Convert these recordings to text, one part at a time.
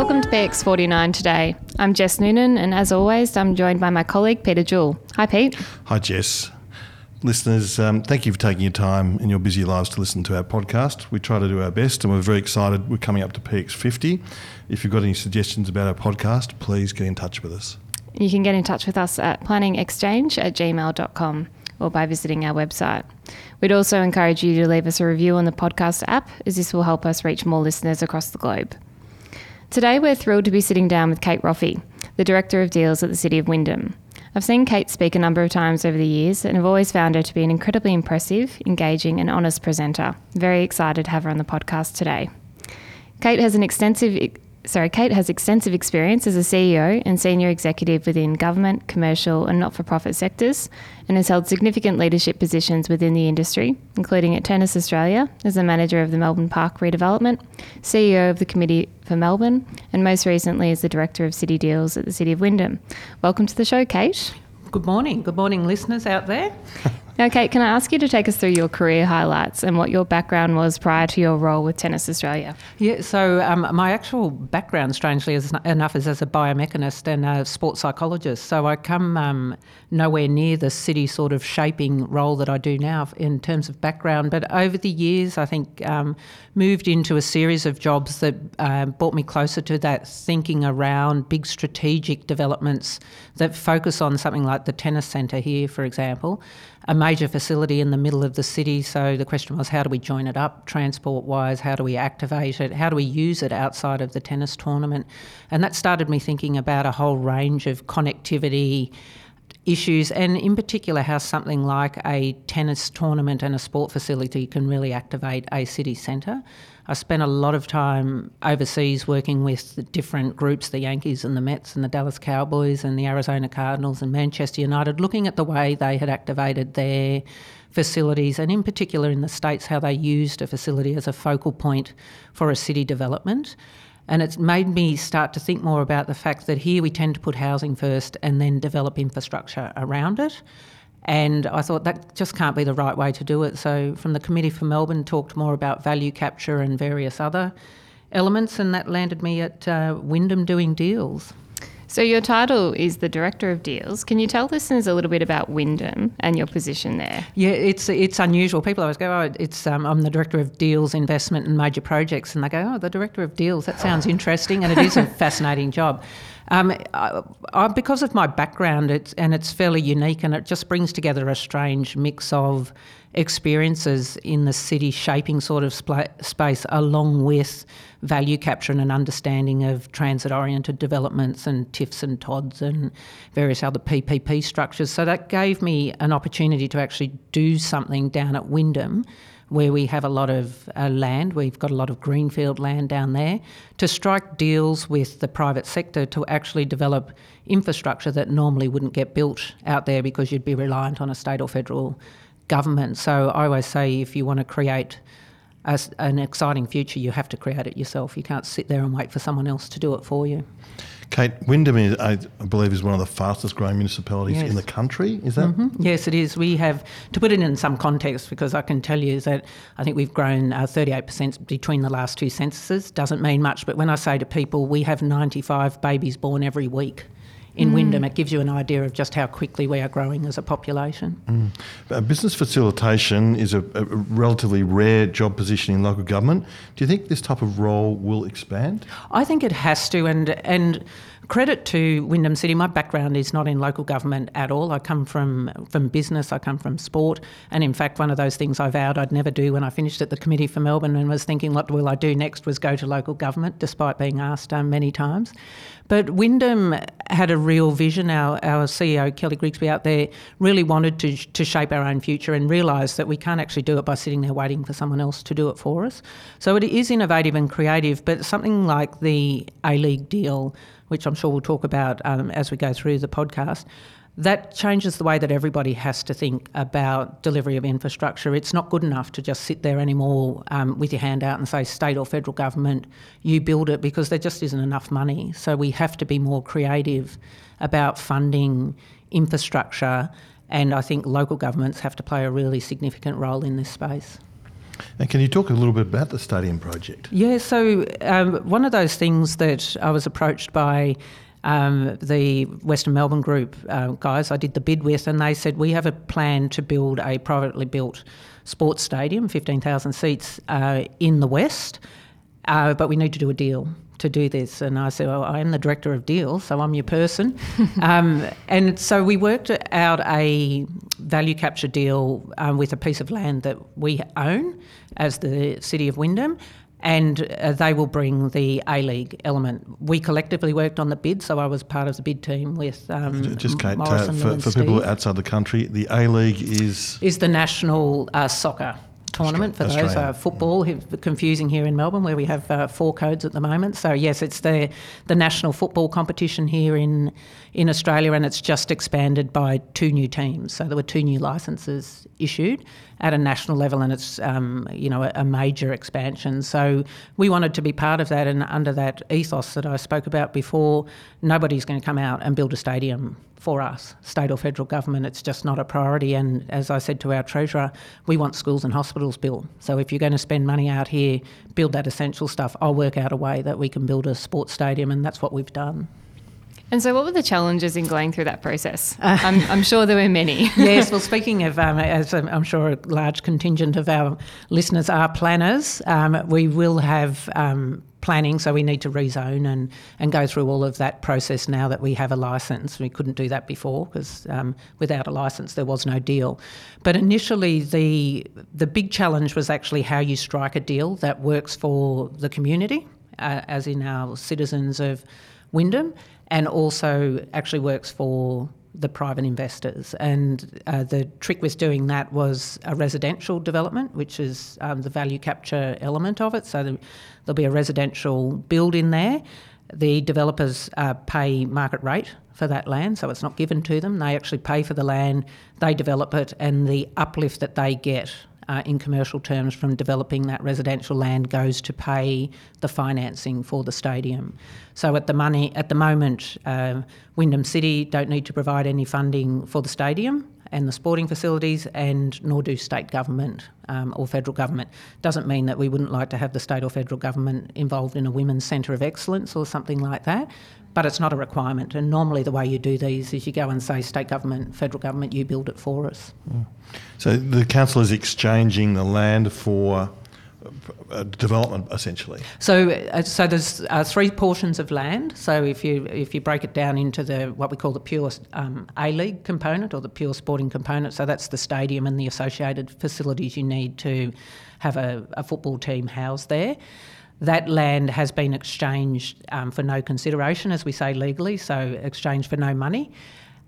Welcome to PX49 today. I'm Jess Noonan, and as always, I'm joined by my colleague Peter Jewell. Hi, Pete. Hi, Jess. Listeners, um, thank you for taking your time in your busy lives to listen to our podcast. We try to do our best, and we're very excited. We're coming up to PX50. If you've got any suggestions about our podcast, please get in touch with us. You can get in touch with us at planningexchange at gmail.com or by visiting our website. We'd also encourage you to leave us a review on the podcast app, as this will help us reach more listeners across the globe. Today, we're thrilled to be sitting down with Kate Roffey, the Director of Deals at the City of Wyndham. I've seen Kate speak a number of times over the years and have always found her to be an incredibly impressive, engaging, and honest presenter. Very excited to have her on the podcast today. Kate has an extensive sorry, Kate has extensive experience as a CEO and senior executive within government, commercial, and not for profit sectors, and has held significant leadership positions within the industry, including at Tennis Australia as the manager of the Melbourne Park redevelopment, CEO of the Committee for Melbourne, and most recently as the Director of City Deals at the City of Wyndham. Welcome to the show, Kate. Good morning. Good morning, listeners out there. Now, Kate, can I ask you to take us through your career highlights and what your background was prior to your role with Tennis Australia? Yeah, so um, my actual background, strangely enough, is as a biomechanist and a sports psychologist. So I come um, nowhere near the city sort of shaping role that I do now in terms of background. But over the years, I think um, moved into a series of jobs that uh, brought me closer to that thinking around big strategic developments that focus on something like the tennis centre here, for example, a major facility in the middle of the city. So the question was, how do we join it up transport wise? How do we activate it? How do we use it outside of the tennis tournament? And that started me thinking about a whole range of connectivity issues, and in particular, how something like a tennis tournament and a sport facility can really activate a city centre. I spent a lot of time overseas working with different groups, the Yankees and the Mets and the Dallas Cowboys and the Arizona Cardinals and Manchester United, looking at the way they had activated their facilities and in particular in the States, how they used a facility as a focal point for a city development. And it's made me start to think more about the fact that here we tend to put housing first and then develop infrastructure around it. And I thought that just can't be the right way to do it. So, from the Committee for Melbourne, talked more about value capture and various other elements, and that landed me at uh, Wyndham doing deals. So your title is the Director of Deals. Can you tell listeners a little bit about Wyndham and your position there? Yeah, it's it's unusual. People always go, "Oh, it's um, I'm the Director of Deals, Investment and Major Projects," and they go, "Oh, the Director of Deals. That sounds interesting, and it is a fascinating job." Um, I, I, because of my background, it's and it's fairly unique, and it just brings together a strange mix of experiences in the city shaping sort of space, along with value capture and an understanding of transit oriented developments and TIFs and TODs and various other PPP structures. So that gave me an opportunity to actually do something down at Wyndham where we have a lot of uh, land, we've got a lot of greenfield land down there, to strike deals with the private sector to actually develop infrastructure that normally wouldn't get built out there because you'd be reliant on a state or federal government. So I always say if you want to create a, an exciting future, you have to create it yourself. You can't sit there and wait for someone else to do it for you. Kate, Wyndham, is, I believe, is one of the fastest growing municipalities yes. in the country. Is that? Mm-hmm. Yes, it is. We have, to put it in some context, because I can tell you that I think we've grown uh, 38% between the last two censuses. Doesn't mean much, but when I say to people, we have 95 babies born every week in mm. Wyndham. It gives you an idea of just how quickly we are growing as a population. Mm. Uh, business facilitation is a, a, relatively rare job position in local government. Do you think this type of role will expand? I think it has to, and and credit to Wyndham City. My background is not in local government at all. I come from from business. I come from sport, and in fact, one of those things I vowed I'd never do when I finished at the committee for Melbourne and was thinking, what will I do next? Was go to local government, despite being asked um, many times. But Wyndham had a real vision. Our, our CEO, Kelly Grigsby, out there really wanted to, to shape our own future and realised that we can't actually do it by sitting there waiting for someone else to do it for us. So it is innovative and creative, but something like the A League deal which I'm sure we'll talk about um, as we go through the podcast, that changes the way that everybody has to think about delivery of infrastructure. It's not good enough to just sit there anymore um, with your hand out and say, state or federal government, you build it, because there just isn't enough money. So we have to be more creative about funding infrastructure, and I think local governments have to play a really significant role in this space. And can you talk a little bit about the stadium project? Yeah, so um, one of those things that I was approached by um, the Western Melbourne Group uh, guys I did the bid with, and they said, We have a plan to build a privately built sports stadium, 15,000 seats uh, in the West, uh, but we need to do a deal to do this. And I said, well, I am the director of deals, so I'm your person. um, and so we worked out a value capture deal um, with a piece of land that we own as the City of Wyndham and uh, they will bring the A League element. We collectively worked on the bid, so I was part of the bid team with um, Just Kate, uh, for, for people outside the country, the A League is is the national uh, soccer tournament for those uh, football. Confusing here in Melbourne, where we have uh, four codes at the moment. So yes, it's the the national football competition here in in Australia, and it's just expanded by two new teams. So there were two new licences issued at a national level, and it's um, you know a, a major expansion. So we wanted to be part of that, and under that ethos that I spoke about before, nobody's going to come out and build a stadium for us, state or federal government. It's just not a priority. And as I said to our treasurer, we want schools and hospitals built. So if you're going to spend money out here, build that essential stuff. I'll work out a way that we can build a sports stadium, and that's what we've done. And so, what were the challenges in going through that process? I'm, I'm sure there were many. yes, well, speaking of, um, as I'm sure a large contingent of our listeners are planners, um, we will have um, planning, so we need to rezone and, and go through all of that process now that we have a licence. We couldn't do that before because um, without a licence there was no deal. But initially, the the big challenge was actually how you strike a deal that works for the community, uh, as in our citizens of Wyndham, and also actually works for the private investors. And uh, the trick with doing that was a residential development, which is um, the value capture element of it. So the, there'll be a residential build in there. The developers uh, pay market rate for that land, so it's not given to them. They actually pay for the land, they develop it, and the uplift that they get uh, in commercial terms from developing that residential land goes to pay the financing for the stadium. So at the money at the moment, uh, Wyndham City don't need to provide any funding for the stadium and the sporting facilities, and nor do state government um, or federal government. Doesn't mean that we wouldn't like to have the state or federal government involved in a women's centre of excellence or something like that. But it's not a requirement, and normally the way you do these is you go and say, state government, federal government, you build it for us. so the council is exchanging the land for uh, development essentially. So, uh, so there's uh, three portions of land. So if you if you break it down into the what we call the pure um, A League component or the pure sporting component, so that's the stadium and the associated facilities you need to have a, a football team housed there. That land has been exchanged um, for no consideration, as we say legally, so exchanged for no money.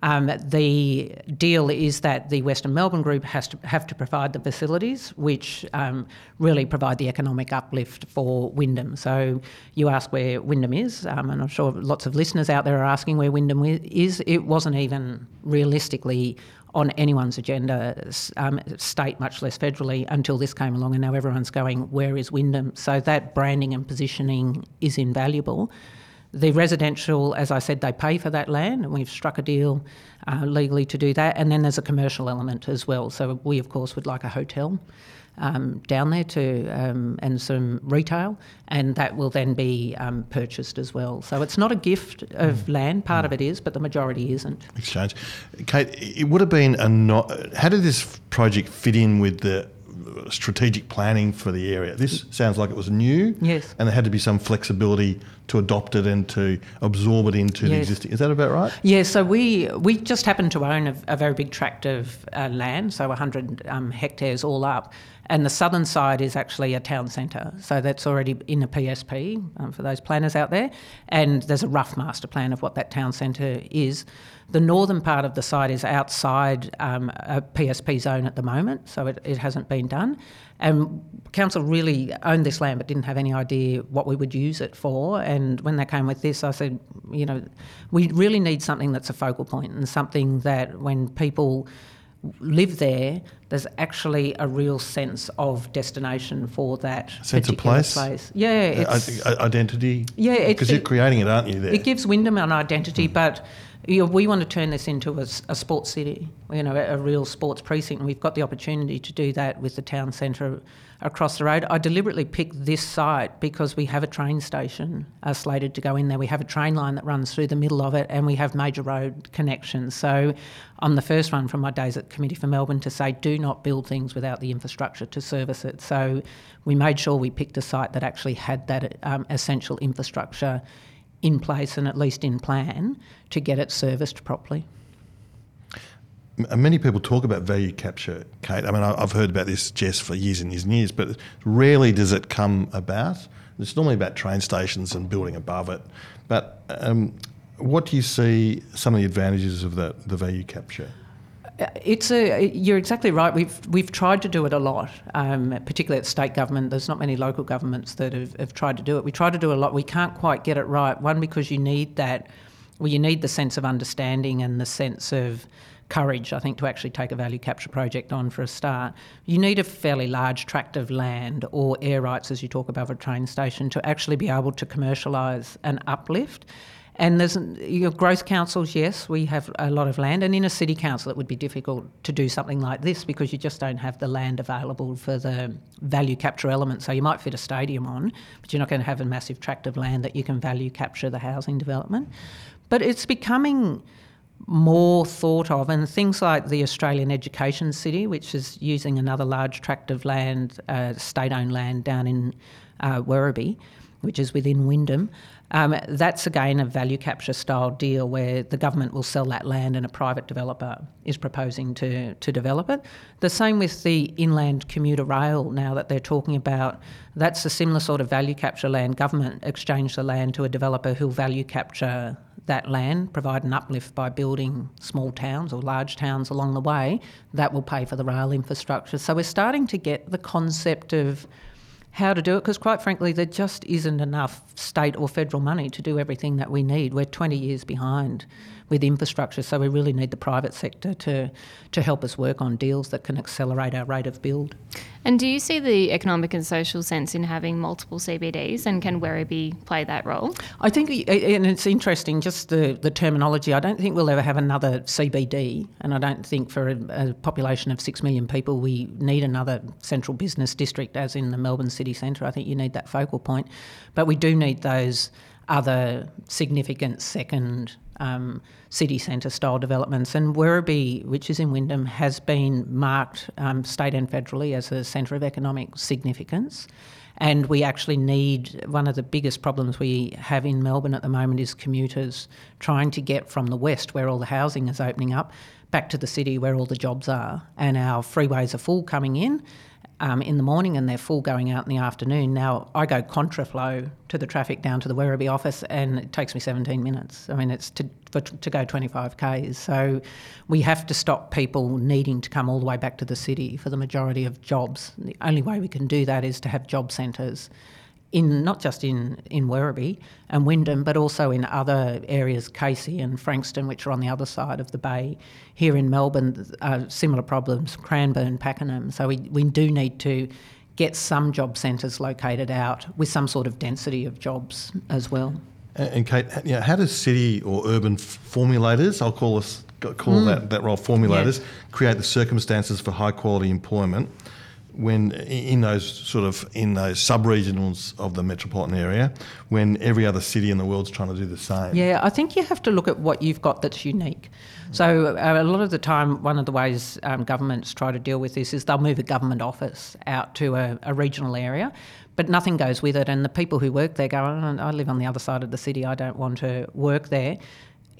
Um, the deal is that the Western Melbourne Group has to have to provide the facilities, which um, really provide the economic uplift for Wyndham. So you ask where Wyndham is, um, and I'm sure lots of listeners out there are asking where Wyndham is. It wasn't even realistically on anyone's agenda, um, state, much less federally, until this came along, and now everyone's going, where is Wyndham? So that branding and positioning is invaluable. The residential, as I said, they pay for that land, and we've struck a deal uh, legally to do that. And then there's a commercial element as well. So we, of course, would like a hotel um, down there to um, and some retail, and that will then be um, purchased as well. So it's not a gift of land. Part of it is, but the majority isn't. exchange. Kate, it would have been a not. How did this project fit in with the strategic planning for the area? This sounds like it was new. Yes. And there had to be some flexibility to adopt it and to absorb it into the existing. Is that about right? Yeah, so we we just happened to own a, a very big tract of uh, land, so 100 um, hectares all up. And the southern side is actually a town centre, so that's already in a PSP um, for those planners out there. And there's a rough master plan of what that town centre is. The northern part of the site is outside um, a PSP zone at the moment, so it, it hasn't been done. And council really owned this land but didn't have any idea what we would use it for. And when they came with this, I said, you know, we really need something that's a focal point and something that when people live there, there's actually a real sense of destination for that Sense of particular place? Yeah, it's, I- identity. Yeah, because you're creating it, aren't you? There. it gives Wyndham an identity, Hmm. but you know, we want to turn this into a, a sports city, you know, a, a, real sports precinct. And we've got the opportunity to do that with the town centre across the road. I deliberately picked this site because we have a train station uh, slated to go in there. We have a train line that runs through the middle of it, and we have major road connections. So I'm the first one from my days at Committee for Melbourne to say do not build things without the infrastructure to service it. So we made sure we picked a site that actually had that um, essential infrastructure in place and at least in plan to get it serviced properly. Many people talk about value capture, Kate. I mean, I've heard about this, Jess, for years and years and years, but rarely does it come about. It's normally about train stations and building above it. But um, what do you see some of the advantages of the, the value capture? It's a. You're exactly right. We've we've tried to do it a lot, um, particularly at state government. There's not many local governments that have, have tried to do it. We try to do a lot. We can't quite get it right. One because you need that. Well, you need the sense of understanding and the sense of courage, I think, to actually take a value capture project on for a start. You need a fairly large tract of land or air rights, as you talk above a train station, to actually be able to commercialise an uplift. And there's your growth councils, yes, we have a lot of land, and in a city council, it would be difficult to do something like this because you just don't have the land available for the value capture element. So you might fit a stadium on, but you're not going to have a massive tract of land that you can value capture the housing development. But it's becoming more thought of, and things like the Australian Education City, which is using another large tract of land, uh, state owned land down in uh, Werribee, which is within Wyndham. Um, that's again a value capture style deal where the government will sell that land and a private developer is proposing to, to develop it. The same with the inland commuter rail now that they're talking about. That's a similar sort of value capture land. Government exchange the land to a developer who'll value capture that land, provide an uplift by building small towns or large towns along the way. That will pay for the rail infrastructure. So we're starting to get the concept of how to do it because, quite frankly, there just isn't enough state or federal money to do everything that we need. We're 20 years behind with infrastructure, so we really need the private sector to, to help us work on deals that can accelerate our rate of build. And do you see the economic and social sense in having multiple CBDs, and can Werribee play that role? I think, and it's interesting, just the, the terminology. I don't think we'll ever have another CBD, and I don't think for a, a population of six million people we need another central business district, as in the Melbourne city centre. I think you need that focal point, but we do need those other significant second um, city centre style developments. And Werribee, which is in Wyndham, has been marked um, state and federally as a centre of economic significance. And we actually need one of the biggest problems we have in Melbourne at the moment is commuters trying to get from the west, where all the housing is opening up, back to the city where all the jobs are. And our freeways are full coming in um, in the morning and they're full going out in the afternoon. Now, I go contraflow to the traffic down to the Werribee office and it takes me 17 minutes. I mean, it's to, for, to go 25 Ks. So we have to stop people needing to come all the way back to the city for the majority of jobs. The only way we can do that is to have job centres in not just in, in Werribee and Wyndham, but also in other areas, Casey and Frankston, which are on the other side of the bay. Here in Melbourne, uh, similar problems, Cranbourne, Pakenham. So we, we do need to get some job centres located out with some sort of density of jobs as well. And Kate, you know, how does city or urban formulators, I'll call us call mm. that, that role formulators, yeah. create the circumstances for high quality employment when in those sort of in those sub-regionals of the metropolitan area when every other city in the world's trying to do the same. Yeah i think you have to look at what you've got that's unique. So uh, a lot of the time one of the ways um, governments try to deal with this is they'll move a government office out to a, a regional area but nothing goes with it. And the people who work there go oh, i live on the other side of the city. I don't want to work there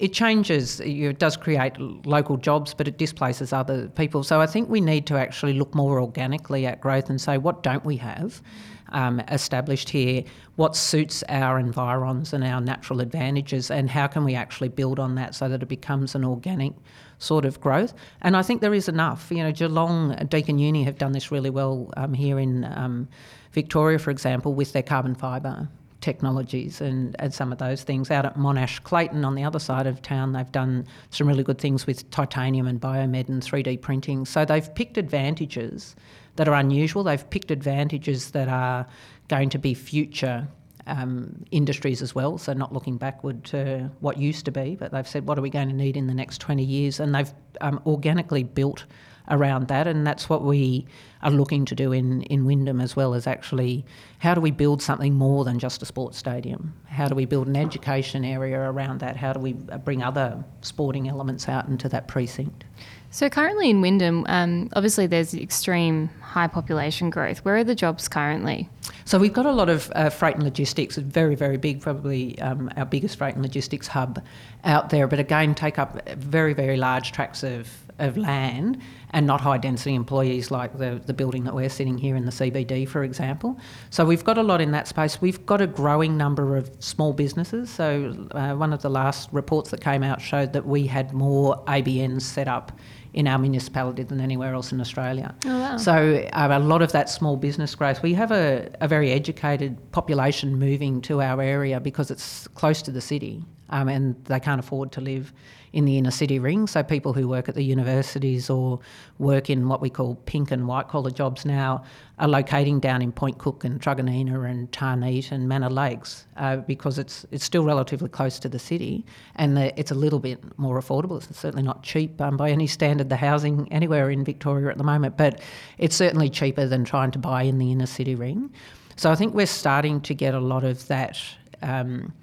it changes, it does create local jobs, but it displaces other people. So I think we need to actually look more organically at growth and say, what don't we have um, established here? What suits our environs and our natural advantages, and how can we actually build on that so that it becomes an organic sort of growth? And I think there is enough. You know, Geelong, Deakin Uni have done this really well um, here in um, Victoria, for example, with their carbon fibre technologies and, and some of those things. Out at Monash Clayton on the other side of town, they've done some really good things with titanium and biomed and 3D printing. So they've picked advantages that are unusual. They've picked advantages that are going to be future um, industries as well, so not looking backward to what used to be, but they've said, what are we going to need in the next 20 years? And they've um, organically built around that, and that's what we are looking to do in, in Wyndham as well as actually how do we build something more than just a sports stadium? How do we build an education area around that? How do we bring other sporting elements out into that precinct? So currently in Wyndham, um, obviously there's extreme high population growth. Where are the jobs currently? So we've got a lot of uh, freight and logistics, very, very big, probably um, our biggest freight and logistics hub out there. But again, take up very, very large tracts of, of land and not high density employees like the, the building that we're sitting here in the CBD, for example. So we've got a lot in that space. We've got a growing number of small businesses. So uh, one of the last reports that came out showed that we had more ABNs set up in our municipality than anywhere else in Australia. Oh, wow. So um, a lot of that small business growth. We have a, a very educated population moving to our area because it's close to the city um, and they can't afford to live in the inner city ring. So people who work at the universities or work in what we call pink and white collar jobs now are locating down in Point Cook and Truganina and Tarneit and Manor Lakes uh, because it's it's still relatively close to the city and the, it's a little bit more affordable. It's certainly not cheap um, by any standard, the housing anywhere in Victoria at the moment, but it's certainly cheaper than trying to buy in the inner city ring. So I think we're starting to get a lot of that um,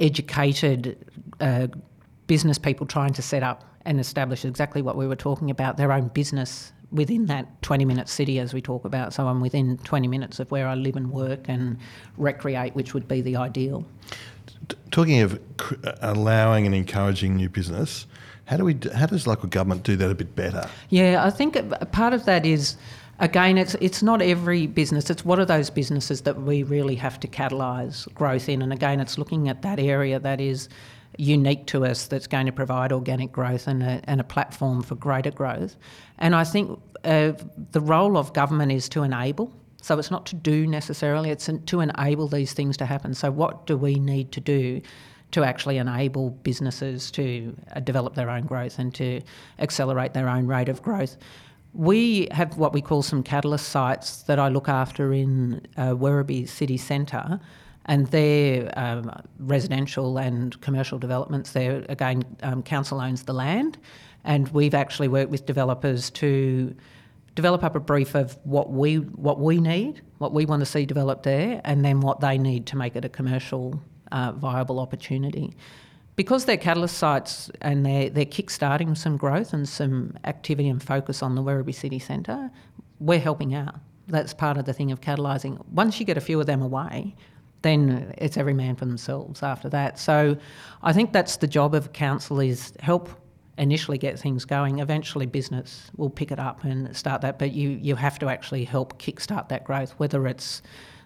educated uh, business people trying to set up and establish exactly what we were talking about their own business within that 20 minute city as we talk about so i'm within 20 minutes of where i live and work and recreate which would be the ideal talking of uh, allowing and encouraging new business how do we how does local government do that a bit better yeah i think part of that is again, it's it's not every business. It's what are those businesses that we really have to catalyse growth in, and again, it's looking at that area that is unique to us that's going to provide organic growth and a, and a platform for greater growth. And I think uh, the role of government is to enable. So it's not to do necessarily, it's to enable these things to happen. So, what do we need to do to actually enable businesses to uh, develop their own growth and to accelerate their own rate of growth? We have what we call some catalyst sites that I look after in uh, Werribee City Centre and they're um, residential and commercial developments. There again, um, council owns the land, and we've actually worked with developers to develop up a brief of what we what we need, what we want to see developed there, and then what they need to make it a commercial uh, viable opportunity. Because they're catalyst sites and they're, they're kick-starting some growth and some activity and focus on the Werribee City Centre, we're helping out. That's part of the thing of catalysing. Once you get a few of them away, then it's every man for themselves after that. So I think that's the job of council is help initially get things going. Eventually business will pick it up and start that, but you, you have to actually help kickstart that growth, whether it's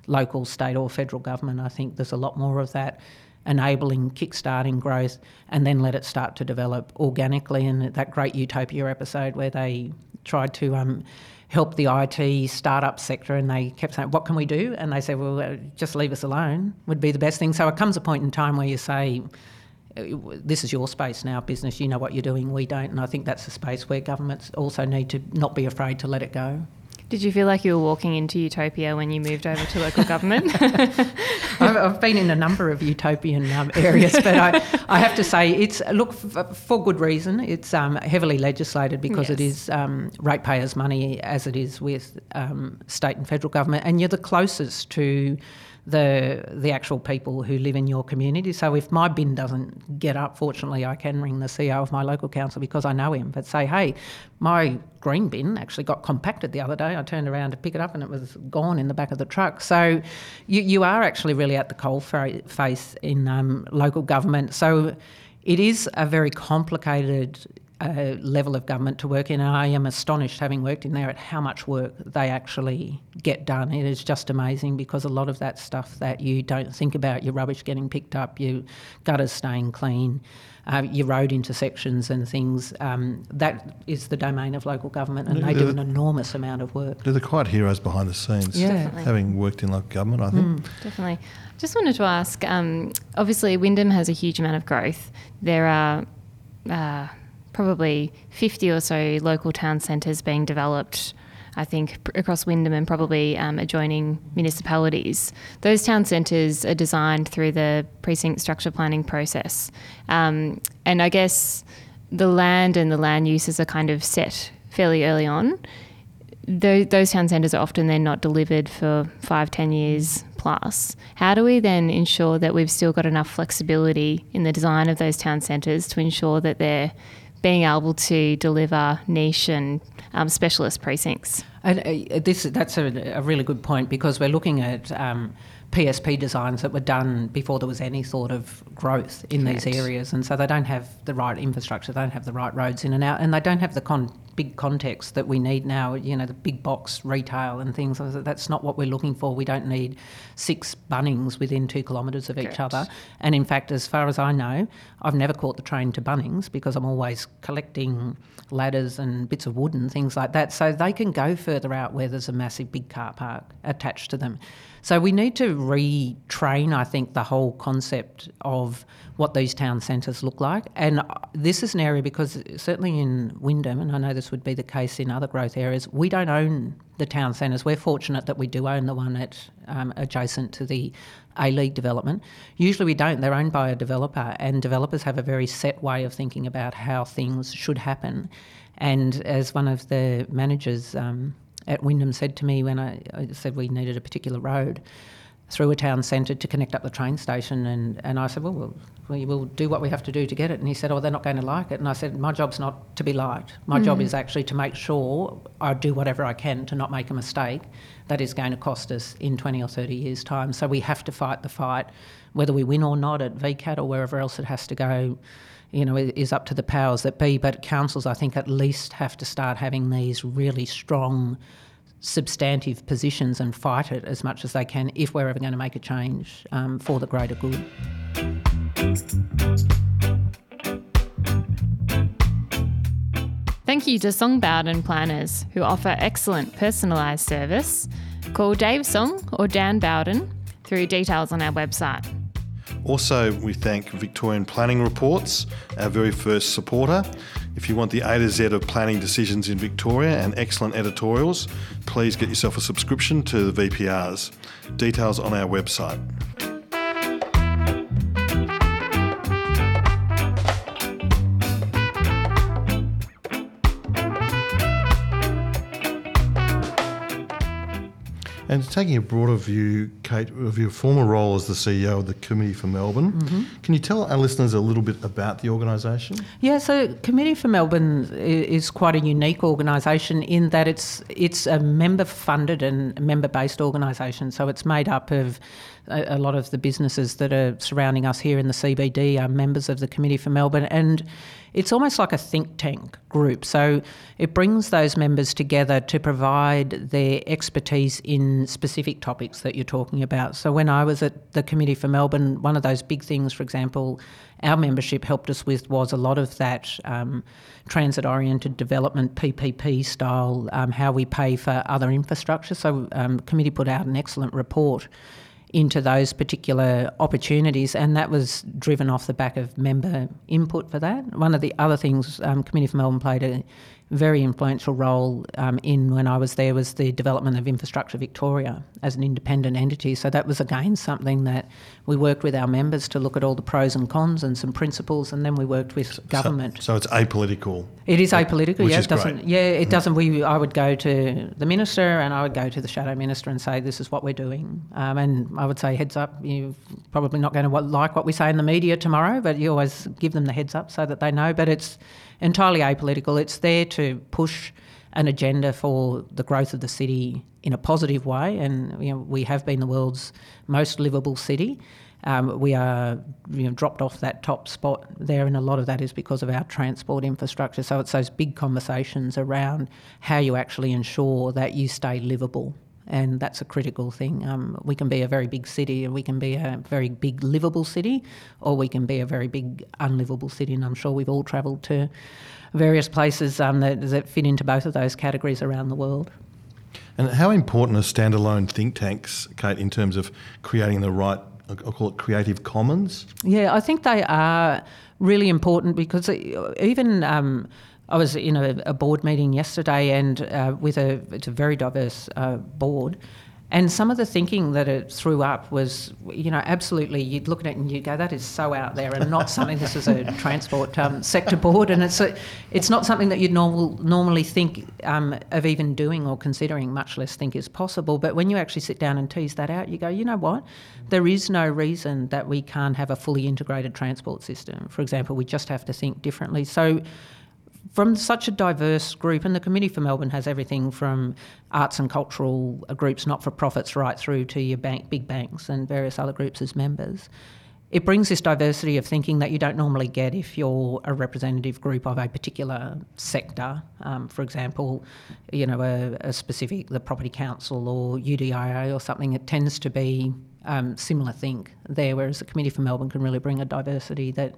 local, state or federal government. I think there's a lot more of that enabling, kickstarting growth, and then let it start to develop organically. And that great Utopia episode where they tried to um, help the IT startup sector, and they kept saying, "What can we do?" And they said, "Well, just leave us alone would be the best thing." So it comes a point in time where you say. This is your space now, business. You know what you're doing, we don't. And I think that's a space where governments also need to not be afraid to let it go. Did you feel like you were walking into utopia when you moved over to local government? I've been in a number of utopian um, areas, but I, I, have to say it's look for good reason. It's um, heavily legislated because yes. it is um, ratepayers' money, as it is with um, state and federal government, and you're the closest to the the actual people who live in your community. So if my bin doesn't get up, fortunately, I can ring the CEO of my local council because I know him. But say, hey, my green bin actually got compacted the other day. I turned around to pick it up and it was gone in the back of the truck. So you you are actually really at the coal face in um, local government. So it is a very complicated uh, level of government to work in. And I am astonished, having worked in there, at how much work they actually get done. It is just amazing because a lot of that stuff that you don't think about, your rubbish getting picked up, your gutters staying clean, uh, your road intersections and things, um, that is the domain of local government, and they do an enormous amount of work. They're the quiet heroes behind the scenes. Yeah. Having worked in local government, I think. Mm. Definitely. Just wanted to ask um, obviously, Wyndham has a huge amount of growth. There are. Uh, probably 50 or so local town centres being developed I think, pr- across Wyndham and probably um, adjoining municipalities. Those town centres are designed through the precinct structure planning process. Um, and I guess the land and the land uses are kind of set fairly early on. Tho- those town centres are often then not delivered for five, ten years plus. How do we then ensure that we've still got enough flexibility in the design of those town centres to ensure that they're being able to deliver niche and um, specialist precincts? And uh, this that's a, a, really good point because we're looking at um, PSP designs that were done before there was any sort of growth in Correct. these areas, and so they don't have the right infrastructure, they don't have the right roads in and out, and they don't have the con- big context that we need now. You know, the big box retail and things. That's not what we're looking for. We don't need six Bunnings within two kilometres of Correct. each other. And in fact, as far as I know, I've never caught the train to Bunnings because I'm always collecting ladders and bits of wood and things like that. So they can go further out where there's a massive big car park attached to them. So we need to retrain, I think, the whole concept of what these town centres look like. And this is an area because certainly in Wyndham, and I know this would be the case in other growth areas, we don't own the town centres. We're fortunate that we do own the one at um, adjacent to the A League development. Usually we don't. They're owned by a developer, and developers have a very set way of thinking about how things should happen. And as one of the managers um, at Wyndham said to me when I, I said we needed a particular road through a town centre to connect up the train station. And, and I said, well, well, we will do what we have to do to get it. And he said, oh, they're not going to like it. And I said, my job's not to be liked. My mm. job is actually to make sure I do whatever I can to not make a mistake that is going to cost us in 20 or 30 years' time. So we have to fight the fight, whether we win or not at VCAT or wherever else it has to go you know, is up to the powers that be. But councils, I think, at least have to start having these really strong, substantive positions and fight it as much as they can if we're ever going to make a change um, for the greater good. Thank you to Song Bowden Planners, who offer excellent personalised service. Call Dave Song or Dan Bowden through details on our website. Also, we thank Victorian Planning Reports, our very first supporter. If you want the A to Z of planning decisions in Victoria and excellent editorials, please get yourself a subscription to the VPRs. Details on our website. And taking a broader view, Kate, of your former role as the CEO of the Committee for Melbourne, mm-hmm. can you tell our listeners a little bit about the organisation? Yeah, so Committee for Melbourne is quite a unique organisation in that it's it's a member funded and member based organisation. So it's made up of a, a, lot of the businesses that are surrounding us here in the CBD are members of the Committee for Melbourne and it's almost like a think tank group. So it brings those members together to provide their expertise in specific topics that you're talking about. So when I was at the Committee for Melbourne, one of those big things, for example, our membership helped us with was a lot of that um, transit oriented development, PPP style, um, how we pay for other infrastructure. So, um, committee put out an excellent report into those particular opportunities, and that was driven off the back of member input for that. One of the other things um, Committee for Melbourne played a very influential role um, in when I was there was the development of Infrastructure Victoria as an independent entity. So that was again something that we worked with our members to look at all the pros and cons and some principles, and then we worked with so, government. So, it's apolitical. It is apolitical. Yeah, is it doesn't. Great. Yeah, it doesn't. We I would go to the minister and I would go to the shadow minister and say this is what we're doing, um, and I would say heads up, you're probably not going to like what we say in the media tomorrow, but you always give them the heads up so that they know. But it's entirely apolitical. It's there to push an agenda for the growth of the city in a positive way, and you know, we have been the world's most livable city. Um, we are you know, dropped off that top spot there, and a lot of that is because of our transport infrastructure. So it's those big conversations around how you actually ensure that you stay livable and that's a critical thing. Um, we can be a very big city, and we can be a very big livable city, or we can be a very big unlivable city. And I'm sure we've all travelled to various places um, that, that fit into both of those categories around the world. And how important are standalone think tanks, Kate, in terms of creating the right, I'll call it creative commons? Yeah, I think they are really important because even um, I was in a, a board meeting yesterday and uh, with a, it's a very diverse uh, board. And some of the thinking that it threw up was, you know, absolutely, you'd look at it and you'd go, that is so out there and not something, this is a transport um, sector board and it's, a, it's not something that you'd normal, normally think um, of even doing or considering, much less think is possible. But when you actually sit down and tease that out, you go, you know what? There is no reason that we can't have a fully integrated transport system. For example, we just have to think differently. So, from such a diverse group, and the Committee for Melbourne has everything from arts and cultural groups, not for profits, right through to your bank, big banks and various other groups as members. It brings this diversity of thinking that you don't normally get if you're a representative group of a particular sector. Um, for example, you know, a, a, specific, the Property Council or UDIA or something, it tends to be um, similar think there, whereas the Committee for Melbourne can really bring a diversity that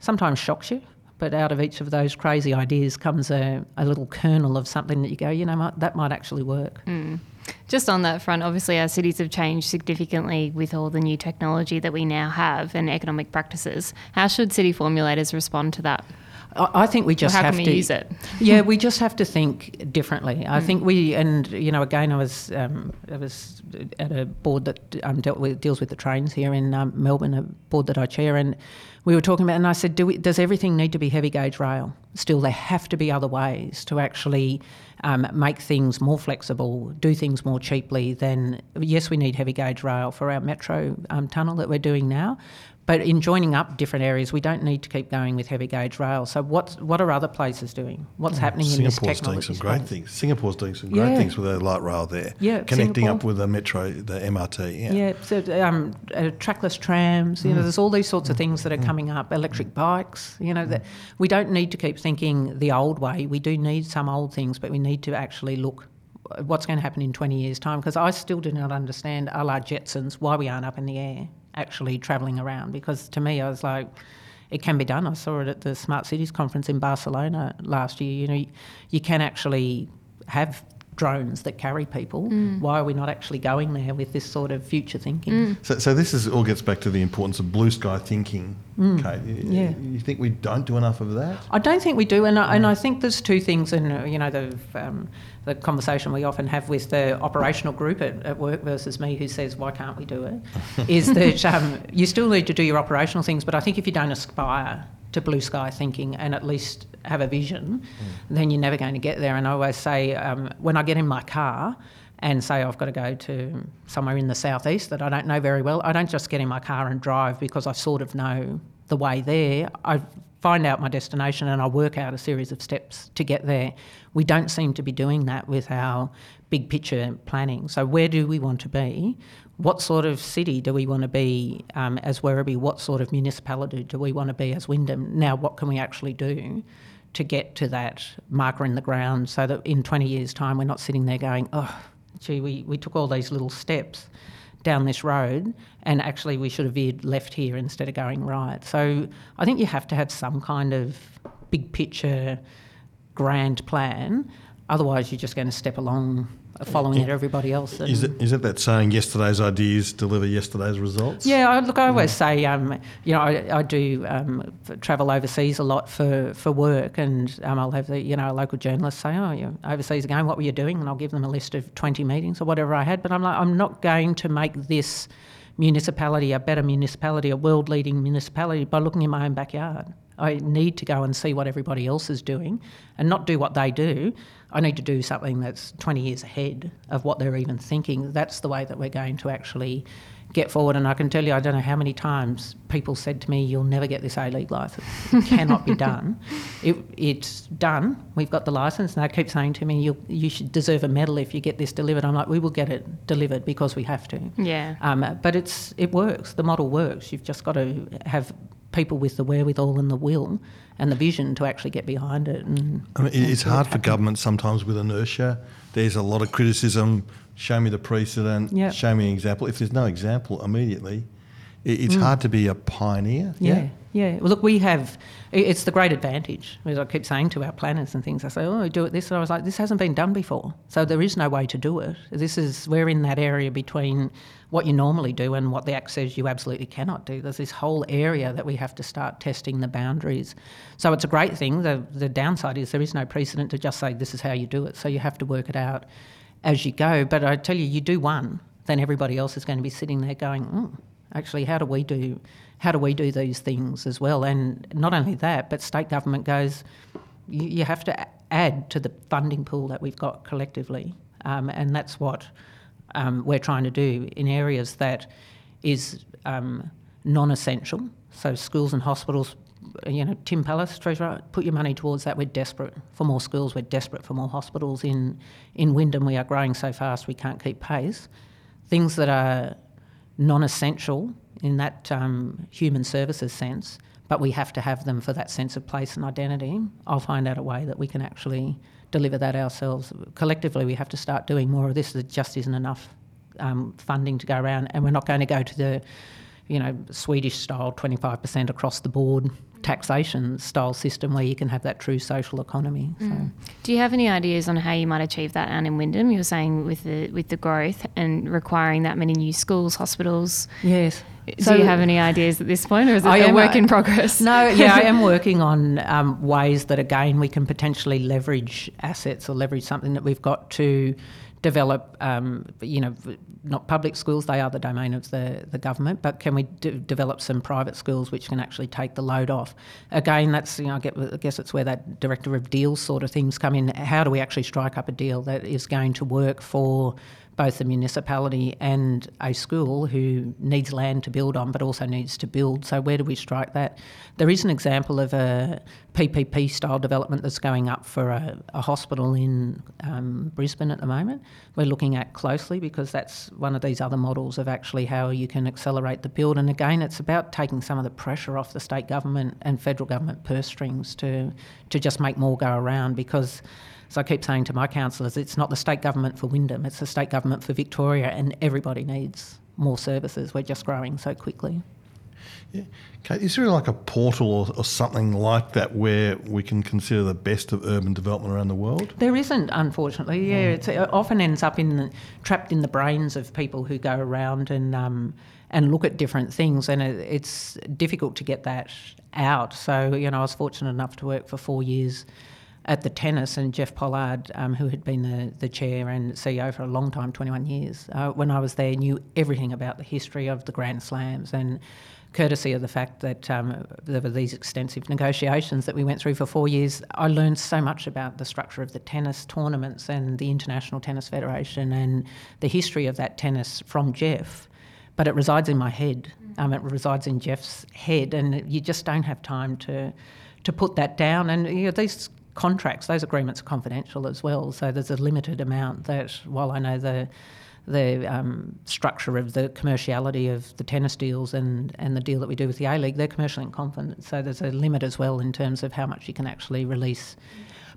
sometimes shocks you but out of each of those crazy ideas comes a, a little kernel of something that you go, you know, that might actually work. Mm. Just on that front, obviously our cities have changed significantly with all the new technology that we now have and economic practices. How should city formulators respond to that? I think we just well, have to use it. yeah, we just have to think differently. I mm. think we, and you know, again, I was um, I was at a board that um, dealt with, deals with the trains here in um, Melbourne, a board that I chair, and we were talking about, and I said, Do we, does everything need to be heavy gauge rail? Still, there have to be other ways to actually um, make things more flexible, do things more cheaply. Than yes, we need heavy gauge rail for our metro um, tunnel that we're doing now, but in joining up different areas, we don't need to keep going with heavy gauge rail. So what what are other places doing? What's happening Singapore's in this technology Singapore's doing some space? great things. Singapore's doing some great yeah. things with their light rail there. Yeah, connecting Singapore. up with the metro, the MRT. Yeah, yeah. So um, uh, trackless trams. You mm. know, there's all these sorts of things that are mm. coming up. Electric bikes. You know, that we don't need to keep thinking the old way. We do need some old things, but we need to actually look what's going to happen in 20 years' time because I still do not understand a la Jetsons why we aren't up in the air actually travelling around because to me I was like it can be done. I saw it at the Smart Cities conference in Barcelona last year. You know, you, you can actually have drones that carry people. Mm. Why are we not actually going there with this sort of future thinking? Mm. So, so this is all gets back to the importance of blue sky thinking. Mm. Kate, you, yeah. you think we don't do enough of that? I don't think we do, and I, and I think there's two things, and you know the um, the conversation we often have with the operational group at, at work versus me, who says why can't we do it, is that um, you still need to do your operational things, but I think if you don't aspire to blue sky thinking and at least have a vision, mm. then you're never going to get there. And I always say, um, when I get in my car and say I've got to go to somewhere in the southeast that I don't know very well, I don't just get in my car and drive because I sort of know the way there. I find out my destination and I work out a series of steps to get there. We don't seem to be doing that with our big picture planning. So, where do we want to be? what sort of city do we want to be um, as Werribee? What sort of municipality do we want to be as Wyndham? Now, what can we actually do to get to that marker in the ground so that in 20 years' time we're not sitting there going, oh, gee, we, we took all these little steps down this road and actually we should have veered left here instead of going right. So I think you have to have some kind of big picture, grand plan. Otherwise, you're just going to step along following yeah. everybody else. Is it, is it that saying yesterday's ideas deliver yesterday's results? Yeah, I, look, I always say, um, you know, I, I do um, travel overseas a lot for, for work, and um, I'll have the, you know, a local journalist say, oh, you're overseas again, what were you doing? And I'll give them a list of 20 meetings or whatever I had, but I'm like, I'm not going to make this municipality a better municipality, a world leading municipality by looking in my own backyard. I need to go and see what everybody else is doing and not do what they do. I need to do something that's 20 years ahead of what they're even thinking. That's the way that we're going to actually get forward. And I can tell you, I don't know how many times people said to me, You'll never get this A League licence. It cannot be done. It, it's done. We've got the licence. And they keep saying to me, you you should deserve a medal if you get this delivered. I'm like, We will get it delivered because we have to. Yeah. Um, but it's it works. The model works. You've just got to have people with the wherewithal and the will and the vision to actually get behind it. And, I mean, it's hard for government sometimes with inertia. There's a lot of criticism. Show me the precedent. Yep. Show me an example. If there's no example immediately, it's mm. hard to be a pioneer. Yeah. yeah. Yeah, well, look, we have, it's the great advantage. As I keep saying to our planners and things, I say, oh, we do it this. And I was like, this hasn't been done before. So there is no way to do it. This is, we're in that area between what you normally do and what the Act says you absolutely cannot do. There's this whole area that we have to start testing the boundaries. So it's a great thing. The, the downside is there is no precedent to just say this is how you do it. So you have to work it out as you go. But I tell you, you do one, then everybody else is going to be sitting there going, mm, actually, how do we do how do we do these things as well? And not only that, but state government goes, you, you have to add to the funding pool that we've got collectively, um, and that's what um, we're trying to do in areas that is um, non-essential. So schools and hospitals. You know, Tim Pallas, Treasurer, put your money towards that. We're desperate for more schools. We're desperate for more hospitals. In in Wyndham, we are growing so fast we can't keep pace. Things that are non-essential in that um, human services sense, but we have to have them for that sense of place and identity. I'll find out a way that we can actually deliver that ourselves. Collectively, we have to start doing more of this. There just isn't enough um, funding to go around, and we're not going to go to the, you know, Swedish style 25% across the board taxation style system where you can have that true social economy. So. Mm. Do you have any ideas on how you might achieve that, Anne in Wyndham? You were saying with the with the growth and requiring that many new schools, hospitals. Yes. Do so, you have any ideas at this point, or is it I a am, work in progress? No, yeah, I am working on um, ways that again we can potentially leverage assets or leverage something that we've got to develop, um, you know, not public schools, they are the domain of the, the government, but can we develop some private schools which can actually take the load off? Again, that's, you know, I, get, I guess it's where that director of deals sort of things come in. How do we actually strike up a deal that is going to work for both the municipality and a school who needs land to build on but also needs to build. So, where do we strike that? There is an example of a PPP style development that's going up for a, a hospital in um, Brisbane at the moment. We're looking at closely because that's one of these other models of actually how you can accelerate the build. And again, it's about taking some of the pressure off the state government and federal government purse strings to, to just make more go around because so I keep saying to my councillors, it's not the state government for Wyndham, it's the state government for Victoria, and everybody needs more services. We're just growing so quickly. Yeah. Okay. Is there like a portal or, or, something like that where we can consider the best of urban development around the world? There isn't, unfortunately. Yeah, it often ends up in the, trapped in the brains of people who go around and um, and look at different things, and it, it's difficult to get that out. So you know, I was fortunate enough to work for four years at the tennis, and Geoff Pollard, um, who had been the, the chair and CEO for a long time 21 years uh, when I was there, knew everything about the history of the Grand Slams. And courtesy of the fact that um, there were these extensive negotiations that we went through for four years, I learned so much about the structure of the tennis tournaments and the International Tennis Federation and the history of that tennis from Geoff. But it resides in my head. Um, it resides in Geoff's head, and you just don't have time to to put that down. And you know, these contracts, those agreements are confidential as well. So there's a limited amount that, while I know the the um, structure of the commerciality of the tennis deals and, and the deal that we do with the A League, they're commercially in confidence. So there's a limit as well in terms of how much you can actually release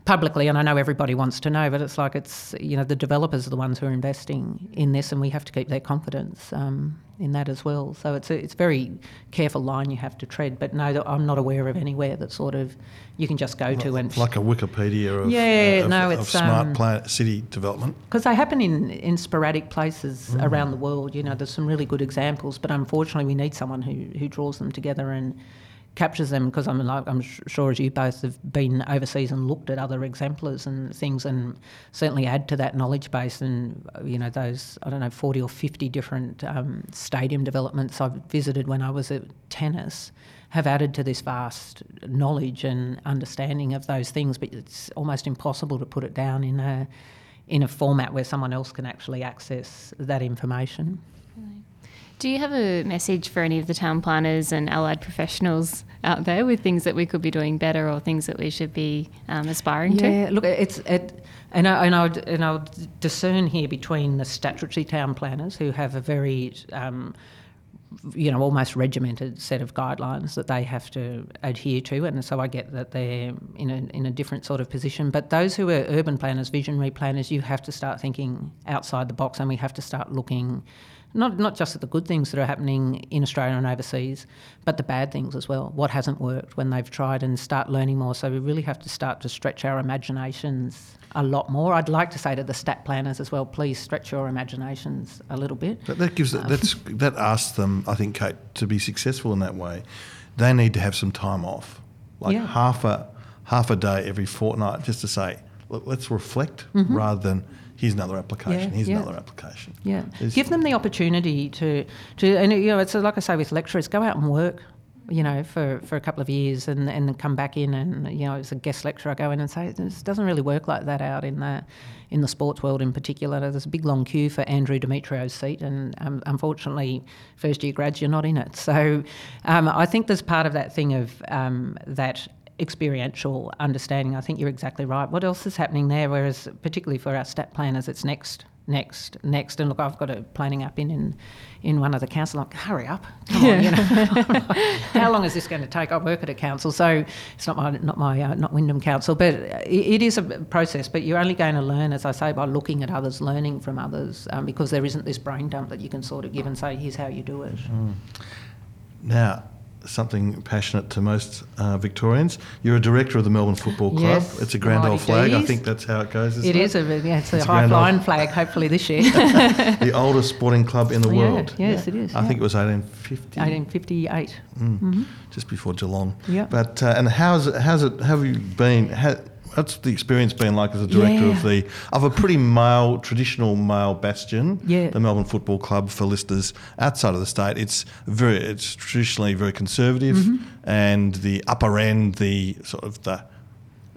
publicly, and I know everybody wants to know, but it's like it's you know the developers are the ones who are investing in this, and we have to keep their confidence um, in that as well. So it's a it's very careful line you have to tread. But no, I'm not aware of anywhere that sort of you can just go to and like a Wikipedia of yeah, uh, of, no, of it's smart um, planet city development because they happen in in sporadic places mm. around the world. You know, there's some really good examples, but unfortunately, we need someone who who draws them together and captures them because I'm like I'm sure as you both have been overseas and looked at other exemplars and things and certainly add to that knowledge base and you know those I don't know 40 or 50 different um, stadium developments I've visited when I was at tennis have added to this vast knowledge and understanding of those things but it's almost impossible to put it down in a in a format where someone else can actually access that information. Do you have a message for any of the town planners and allied professionals out there with things that we could be doing better or things that we should be um, aspiring yeah, to? Yeah, look, it's it, and I, and I would, and I would discern here between the statutory town planners who have a very um, you know, almost regimented set of guidelines that they have to adhere to, and so I get that they're in a in a different sort of position. But those who are urban planners, visionary planners, you have to start thinking outside the box, and we have to start looking not not just the good things that are happening in Australia and overseas, but the bad things as well. What hasn't worked when they've tried, and start learning more. So we really have to start to stretch our imaginations a lot more. I'd like to say to the stat planners as well, please stretch your imaginations a little bit. That, that gives um, that's that asks them, I think, Kate, to be successful in that way. They need to have some time off, like Yeah. half a half a day every fortnight, just to say, let's reflect rather than here's another application, Mm-hmm. Yeah, here's yeah. another application. Yeah, There's- give them the opportunity to, to, and you know, it's like I say with lecturers, go out and work, you know, for, for a couple of years, and and then come back in, and you know, as a guest lecturer, I go in and say this doesn't really work like that out in the, in the sports world in particular. There's a big long queue for Andrew Demetriou's seat, and um, unfortunately, first year grads, you're not in it. So, um, I think there's part of that thing of um, that experiential understanding. I think you're exactly right. What else is happening there? Whereas, particularly for our stat planners, it's next, next, next. And look, I've got a planning app in in, in one of the council. Like, hurry up! Come on, you know. How long is this going to take? I work at a council, so it's not my not my uh, not Wyndham Council, but it, it is a process. But you're only going to learn, as I say, by looking at others, learning from others, um, because there isn't this brain dump that you can sort of give and say, here's how you do it. Now, something passionate to most uh, Victorians. You're a director of the Melbourne Football Club. Yes, it's a grand old flag. I think that's how it goes. Isn't It is a yeah, it's a It's a high flying old- flag. Hopefully this year. the oldest sporting club in the Yeah, world. yes, it is, I yeah. think it was 1850. 1858. Mm, just before Geelong. Yeah. But uh, and how's it? How's it? Have you been? How, what's the experience been like as a director of the of a pretty male, traditional male bastion? Yeah. The Melbourne Football Club for listeners outside of the state. It's very. It's traditionally very conservative, Mm-hmm. and the upper end, the sort of the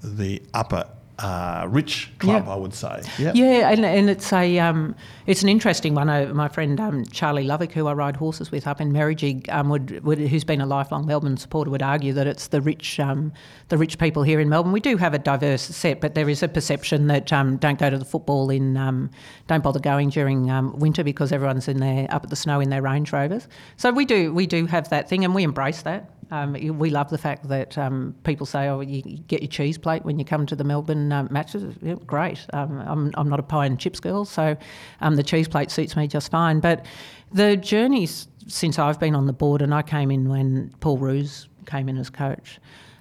the upper. Uh, rich club, Yeah. I would say. Yeah. Yeah, and, and it's a um, it's an interesting one. Uh, my friend um, Charlie Lovick, who I ride horses with up in Merrijig, um, would, would who's been a lifelong Melbourne supporter, would argue that it's the rich um, the rich people here in Melbourne. We do have a diverse set, but there is a perception that um, don't go to the football in um, don't bother going during um, winter because everyone's in there up at the snow in their Range Rovers. So we do we do have that thing, and we embrace that. Um, we love the fact that um, people say, "Oh, you get your cheese plate when you come to the Melbourne um, matches." Yeah, great. Um, I'm, I'm not a pie and chips girl, so um, the cheese plate suits me just fine. But the journey since I've been on the board, and I came in when Paul Roos came in as coach,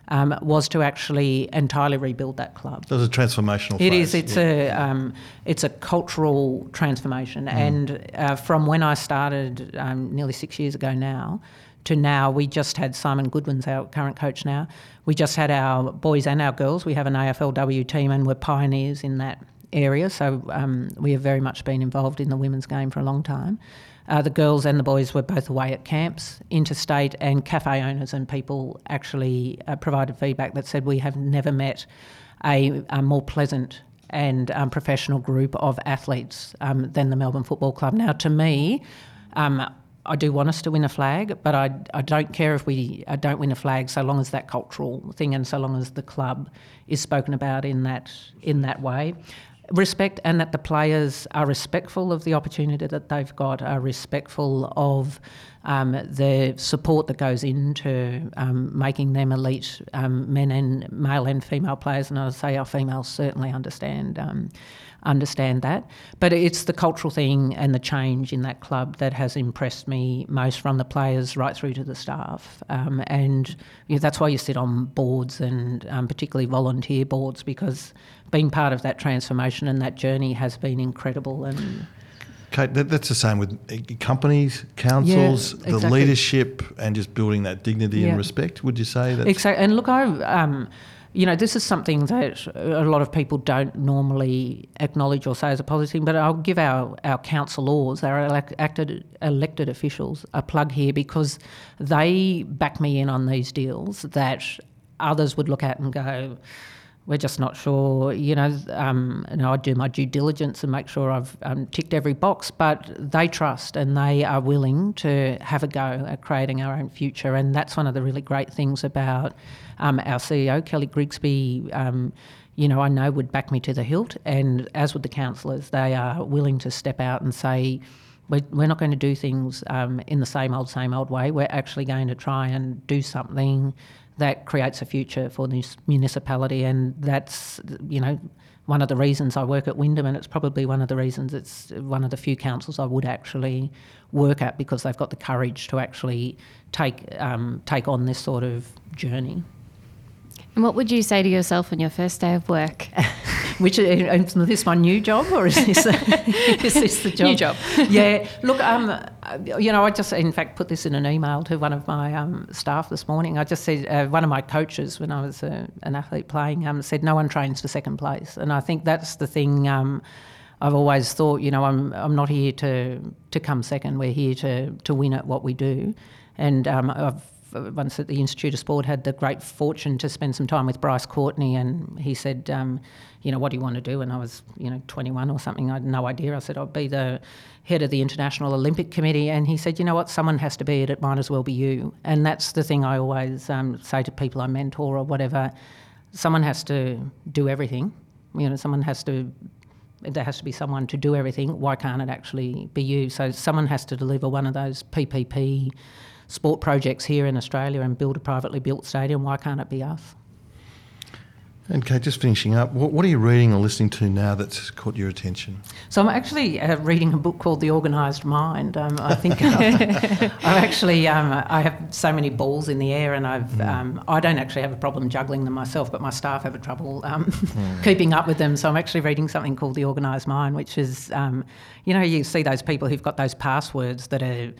um, was to actually entirely rebuild that club. That was a transformational. It phase. is. It's yeah. a um, it's a cultural transformation, and uh, from when I started um, nearly six years ago now to now, we just had Simon Goodwin's our current coach now. We just had our boys and our girls. We have an AFLW team, and we're pioneers in that area. So um, we have very much been involved in the women's game for a long time. Uh, the girls and the boys were both away at camps, interstate, and cafe owners and people actually uh, provided feedback that said we have never met a, a more pleasant and um, professional group of athletes um, than the Melbourne Football Club. Now, to me, um, I do want us to win a flag, but I, I don't care if we uh, don't win a flag so long as that cultural thing and so long as the club is spoken about in that in that way. Respect and that the players are respectful of the opportunity that they've got, are respectful of um, the support that goes into um, making them elite um, men and male and female players. And I would say our females certainly understand um, understand that. But it's the cultural thing and the change in that club that has impressed me most from the players right through to the staff. Um, and you know, that's why you sit on boards and um, particularly volunteer boards because being part of that transformation and that journey has been incredible. And Kate, that, that's the same with companies, councils, the exactly. leadership, and just building that dignity Yeah. and respect. Would you say that? Exactly. And look, I, um, you know, this is something that a lot of people don't normally acknowledge or say as a positive thing, but I'll give our, our councillors, our elec- acted, elected officials, a plug here because they back me in on these deals that others would look at and go, we're just not sure. You know, um, you know, I do my due diligence and make sure I've um, ticked every box, but they trust and they are willing to have a go at creating our own future. And that's one of the really great things about um, our CEO, Kelly Grigsby. Um, you know, I know would back me to the hilt, and as would the councillors, they are willing to step out and say, we're, we're not going to do things um, in the same old, same old way. We're actually going to try and do something that creates a future for this municipality, and that's you know one of the reasons I work at Wyndham, and it's probably one of the reasons it's one of the few councils I would actually work at because they've got the courage to actually take um, take on this sort of journey. And what would you say to yourself on your first day of work? Which is this my new job or is this is this the job? New job. yeah. Look, um, you know, I just in fact put this in an email to one of my um, staff this morning. I just said uh, one of my coaches when I was uh, an athlete playing um, said no one trains for second place, and I think that's the thing. Um, I've always thought, you know, I'm I'm not here to to come second. We're here to to win at what we do, and um, I've once at the Institute of Sport had the great fortune to spend some time with Bryce Courtenay, and he said, um, "You know, what do you want to do?" And I was, you know, 21 or something. I had no idea. I said, "I'll be the head of the International Olympic Committee," and he said, "You know what? Someone has to be it. It might as well be you." And that's the thing I always um, say to people I mentor or whatever. Someone has to do everything. You know, someone has to there has to be someone to do everything. Why can't it actually be you? So someone has to deliver one of those PPP sport projects here in Australia and build a privately built stadium. Why can't it be us? Okay, just finishing up, what, what, are you reading or listening to now that's caught your attention? So I'm actually uh, reading a book called The Organised Mind. Um, I think I've, I've actually um, I have so many balls in the air, and I've mm. um, I don't actually have a problem juggling them myself, but my staff have a trouble um, mm. keeping up with them. So I'm actually reading something called The Organised Mind, which is um, you know you see those people who've got those passwords that are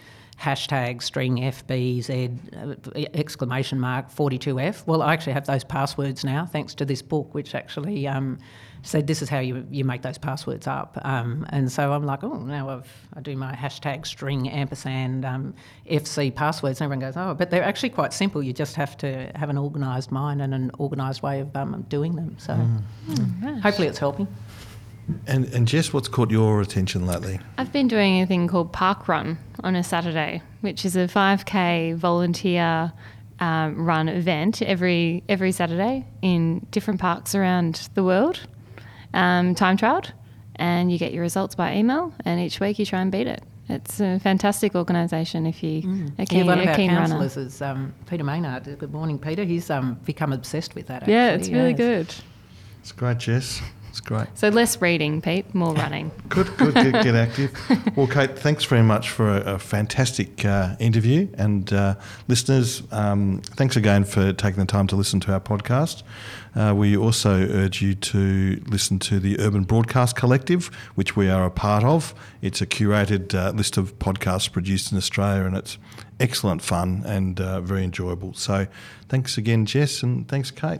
hashtag string FBZ uh, exclamation mark 42F. Well, I actually have those passwords now thanks to this book, which actually um, said this is how you, you make those passwords up. Um, and so I'm like, oh, now I've, I do my hashtag string ampersand um, FC passwords. And everyone goes, oh, but they're actually quite simple. You just have to have an organised mind and an organised way of um, doing them. So mm. hopefully it's helping. And, and Jess, what's caught your attention lately? I've been doing a thing called Park Run on a Saturday, which is a 5k volunteer um, run event every every Saturday in different parks around the world. Um, time trialed, and you get your results by email, and each week you try and beat it. It's a fantastic organisation if you mm. are keen, yeah, one of our councillors is um, Peter Maynard. Good morning, Peter. He's um, become obsessed with that. Actually. Yeah, it's really good. It's great, Jess. It's great. So less reading, Pete, more running. good, good. Get, get active. well, Kate, thanks very much for a, a fantastic uh, interview. And uh, listeners, um, thanks again for taking the time to listen to our podcast. Uh, we also urge you to listen to the Urban Broadcast Collective, which we are a part of. It's a curated uh, list of podcasts produced in Australia, and it's excellent fun and uh, very enjoyable. So, thanks again, Jess, and thanks, Kate.